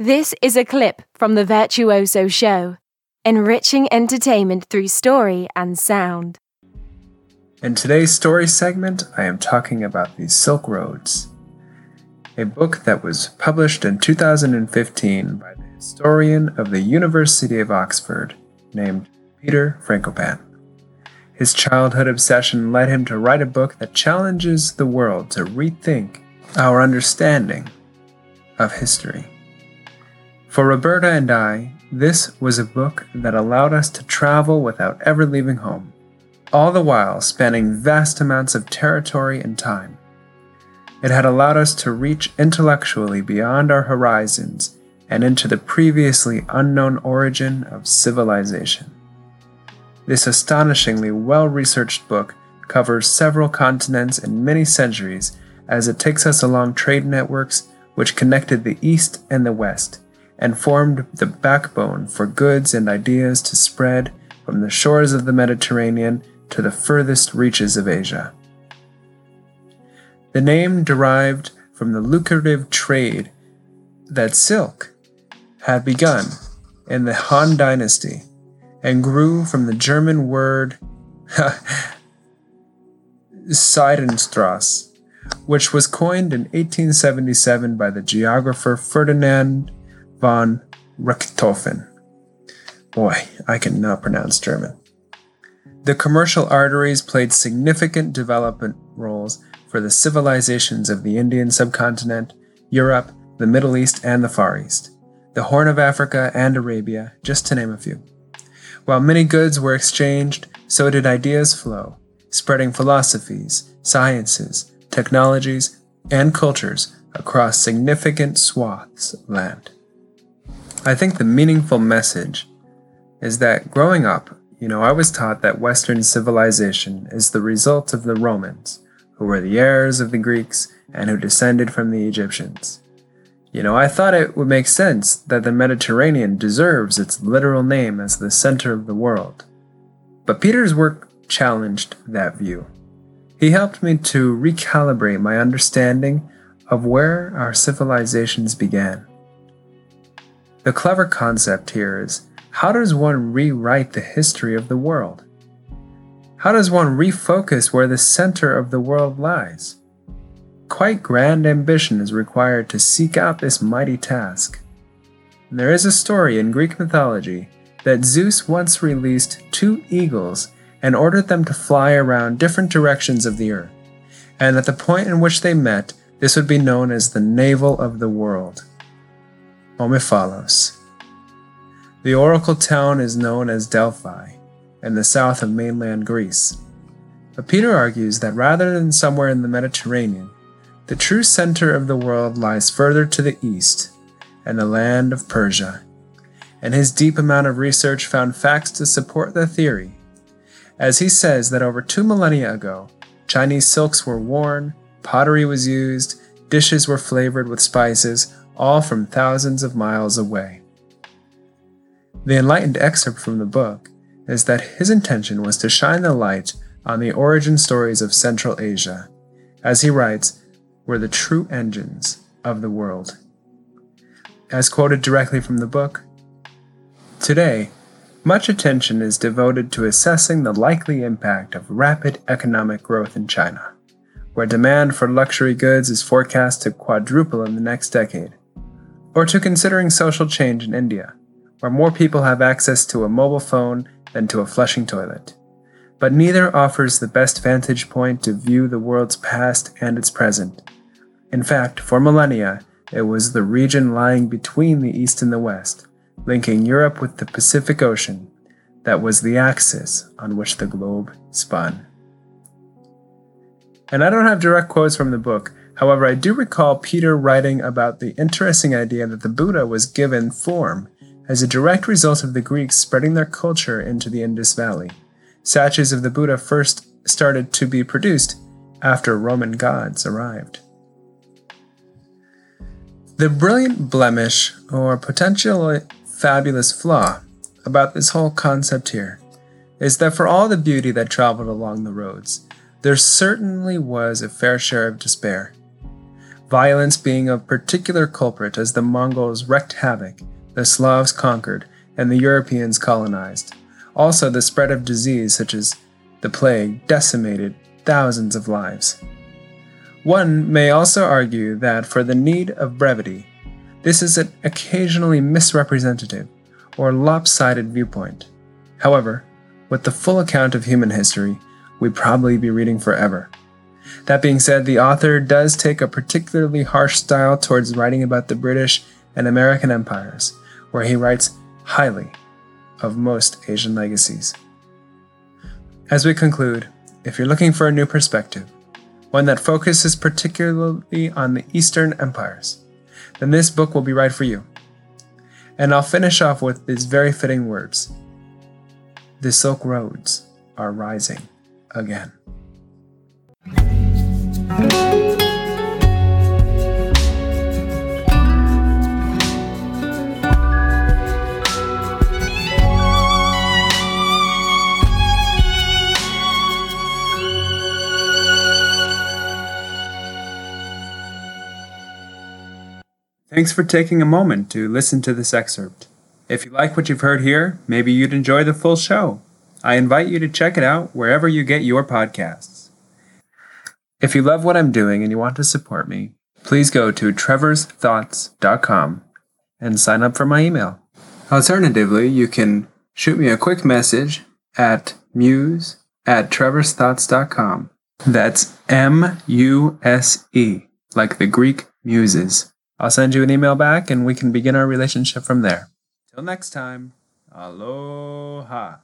This is a clip from The Virtuoso Show, enriching entertainment through story and sound. In today's story segment, I am talking about the Silk Roads, a book that was published in 2015 by the historian of the University of Oxford named Peter Frankopan. His childhood obsession led him to write a book that challenges the world to rethink our understanding of history. For Roberta and I, this was a book that allowed us to travel without ever leaving home, all the while spanning vast amounts of territory and time. It had allowed us to reach intellectually beyond our horizons and into the previously unknown origin of civilization. This astonishingly well researched book covers several continents and many centuries as it takes us along trade networks which connected the East and the West and formed the backbone for goods and ideas to spread from the shores of the Mediterranean to the furthest reaches of Asia. The name derived from the lucrative trade that silk had begun in the Han Dynasty and grew from the German word Seidenstrasse, which was coined in 1877 by the geographer Ferdinand von Richthofen. Boy, I cannot pronounce German. The commercial arteries played significant development roles for the civilizations of the Indian subcontinent, Europe, the Middle East, and the Far East, the Horn of Africa, and Arabia, just to name a few. While many goods were exchanged, so did ideas flow, spreading philosophies, sciences, technologies, and cultures across significant swaths of land. I think the meaningful message is that growing up, you know, I was taught that Western civilization is the result of the Romans, who were the heirs of the Greeks and who descended from the Egyptians. You know, I thought it would make sense that the Mediterranean deserves its literal name as the center of the world. But Peter's work challenged that view. He helped me to recalibrate my understanding of where our civilizations began. The clever concept here is how does one rewrite the history of the world? How does one refocus where the center of the world lies? Quite grand ambition is required to seek out this mighty task. There is a story in Greek mythology that Zeus once released two eagles and ordered them to fly around different directions of the earth, and at the point in which they met, this would be known as the navel of the world. Omphalos. The oracle town is known as Delphi, in the south of mainland Greece. But Peter argues that rather than somewhere in the Mediterranean, the true center of the world lies further to the east, in the land of Persia. And his deep amount of research found facts to support the theory, as he says that over two millennia ago, Chinese silks were worn, pottery was used, dishes were flavored with spices, all from thousands of miles away. The enlightened excerpt from the book is that his intention was to shine the light on the origin stories of Central Asia, as he writes, were the true engines of the world. As quoted directly from the book, Today, much attention is devoted to assessing the likely impact of rapid economic growth in China, where demand for luxury goods is forecast to quadruple in the next decade or to considering social change in India, where more people have access to a mobile phone than to a flushing toilet. But neither offers the best vantage point to view the world's past and its present. In fact, for millennia, it was the region lying between the East and the West, linking Europe with the Pacific Ocean, that was the axis on which the globe spun. And I don't have direct quotes from the book, However, I do recall Peter writing about the interesting idea that the Buddha was given form as a direct result of the Greeks spreading their culture into the Indus Valley. Statues of the Buddha first started to be produced after Roman gods arrived. The brilliant blemish or potentially fabulous flaw about this whole concept here is that for all the beauty that traveled along the roads, there certainly was a fair share of despair. Violence being a particular culprit as the Mongols wreaked havoc, the Slavs conquered, and the Europeans colonized. Also, the spread of disease such as the plague decimated thousands of lives. One may also argue that for the need of brevity, this is an occasionally misrepresentative or lopsided viewpoint. However, with the full account of human history, we'd probably be reading forever. That being said, the author does take a particularly harsh style towards writing about the British and American empires, where he writes highly of most Asian legacies. As we conclude, if you're looking for a new perspective, one that focuses particularly on the Eastern empires, then this book will be right for you. And I'll finish off with these very fitting words The Silk Roads are rising again. Thanks for taking a moment to listen to this excerpt. If you like what you've heard here, maybe you'd enjoy the full show. I invite you to check it out wherever you get your podcasts. If you love what I'm doing and you want to support me, please go to trevorsthoughts.com and sign up for my email. Alternatively, you can shoot me a quick message at muse at trevorsthoughts.com. That's M U S E, like the Greek muses. I'll send you an email back and we can begin our relationship from there. Till next time, aloha.